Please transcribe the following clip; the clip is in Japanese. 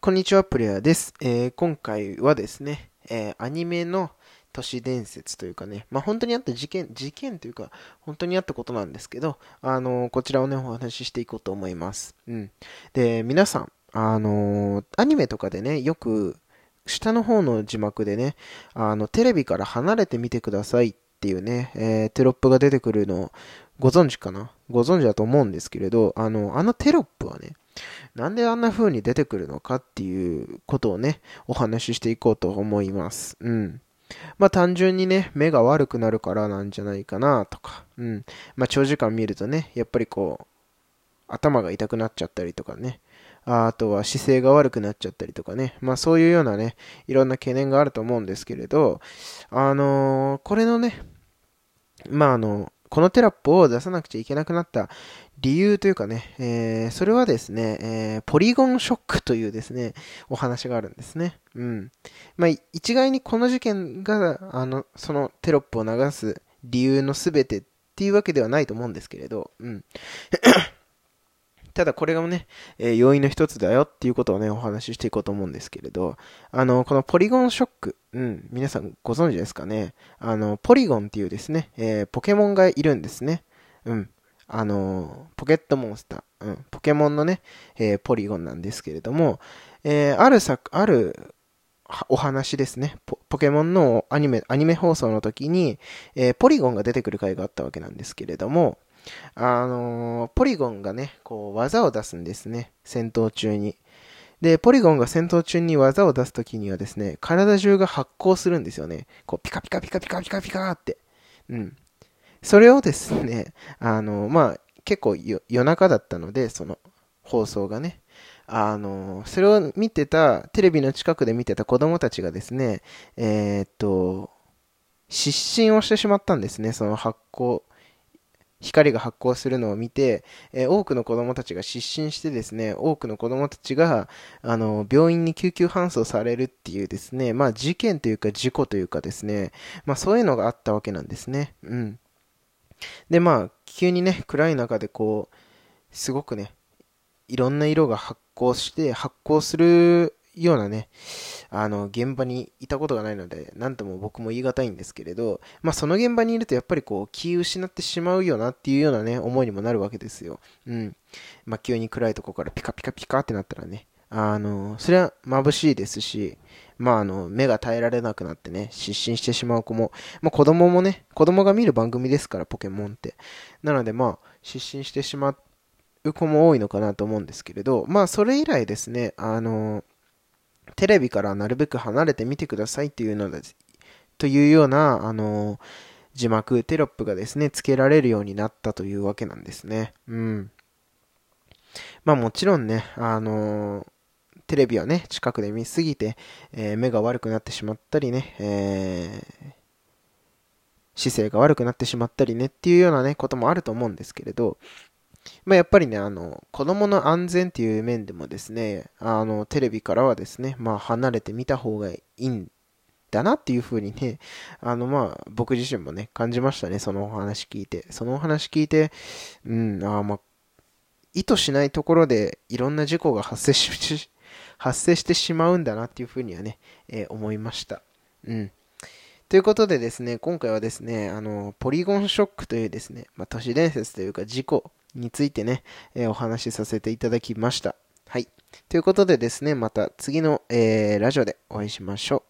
こんにちは、プレイヤーです。えー今回はですね、えーアニメの都市伝説というかね、まあ本当にあった事件、事件というか、本当にあったことなんですけど、あのーこちらをね、お話ししていこうと思います。うん。で、皆さん、あのアニメとかでね、よく、下の方の字幕でね、あの、テレビから離れてみてくださいっていうね、えーテロップが出てくるのを、ご存知かな？ご存知だと思うんですけれど、あの、あのテロップはね、なんであんな風に出てくるのかっていうことをね、お話ししていこうと思います。うん。まあ単純にね、目が悪くなるからなんじゃないかなとか、うん。まあ長時間見るとね、やっぱりこう、頭が痛くなっちゃったりとかね、あとは姿勢が悪くなっちゃったりとかね、まあそういうようなね、いろんな懸念があると思うんですけれど、あのーこれのね、まああの、このテラップを出さなくちゃいけなくなった理由というかね、えーそれはですね、えーポリゴンショックというですね、お話があるんですね。うん。まあ、一概にこの事件が、あの、そのテロップを流す理由のすべてっていうわけではないと思うんですけれど、うん。ただこれがね、えー要因の一つだよっていうことをね、お話ししていこうと思うんですけれど、あの、このポリゴンショック、うん、皆さんご存知ですかね？あの、ポリゴンっていうですね、えーポケモンがいるんですね。うん。あの、ポケットモンスター、うん、ポケモンのね、えーポリゴンなんですけれども、えーある作、あるお話ですね。ポポケモンのアニメ、アニメ放送の時に、えーポリゴンが出てくる回があったわけなんですけれども、あのーポリゴンがね、こう、技を出すんですね。戦闘中に。で、ポリゴンが戦闘中に技を出す時にはですね、体中が発光するんですよね。こう、ピカピカピカピカピカピカって。うん。それをですね、あの、まあ、結構夜中だったので、その放送がね、あの、それを見てた、テレビの近くで見てた子供たちがですね、えーっと、失神をしてしまったんですね、その発光、光が発光するのを見て、えー多くの子供たちが失神してですね、多くの子供たちが、あの、病院に救急搬送されるっていうですね、まあ事件というか事故というかですね、まあそういうのがあったわけなんですね。うん。で、まあ、急にね、暗い中でこう、すごくね、いろんな色が発光して、発光するようなね、あの、現場にいたことがないので、なんとも僕も言い難いんですけれど、まあ、その現場にいるとやっぱりこう、気を失ってしまうよなっていうようなね、思いにもなるわけですよ。うん。まあ、急に暗いとこからピカピカピカってなったらね、あの、それは眩しいですし、まあ、あの、目が耐えられなくなってね、失神してしまう子も、まあ、子供もね、子供が見る番組ですから、ポケモンって。なので、まあ、失神してしまう子も多いのかなと思うんですけれど、まあ、それ以来ですね、あの、テレビからなるべく離れてみてくださいっていうのです、というような、あの、字幕、テロップがですね、付けられるようになったというわけなんですね。うん。まあもちろんね、あのテレビはね、近くで見すぎて、えー目が悪くなってしまったりね、え姿勢が悪くなってしまったりねっていうようなね、こともあると思うんですけれど、まあ、やっぱりね、あの、子供の安全っていう面でもですね、あの、テレビからはですね、まあ、離れてみた方がいいんだなっていうふうにね、あの、まあ、僕自身もね、感じましたね、そのお話聞いて。そのお話聞いて、うん、あまあ、意図しないところでいろんな事故が発生し、発生してしまうんだなっていうふうにはね、えー思いました。うん。ということでですね、今回はですね、あの、ポリゴンショックというですね、まあ、都市伝説というか事故についてね、えーお話しさせていただきました。はい。ということでですね、また次の、えーラジオでお会いしましょう。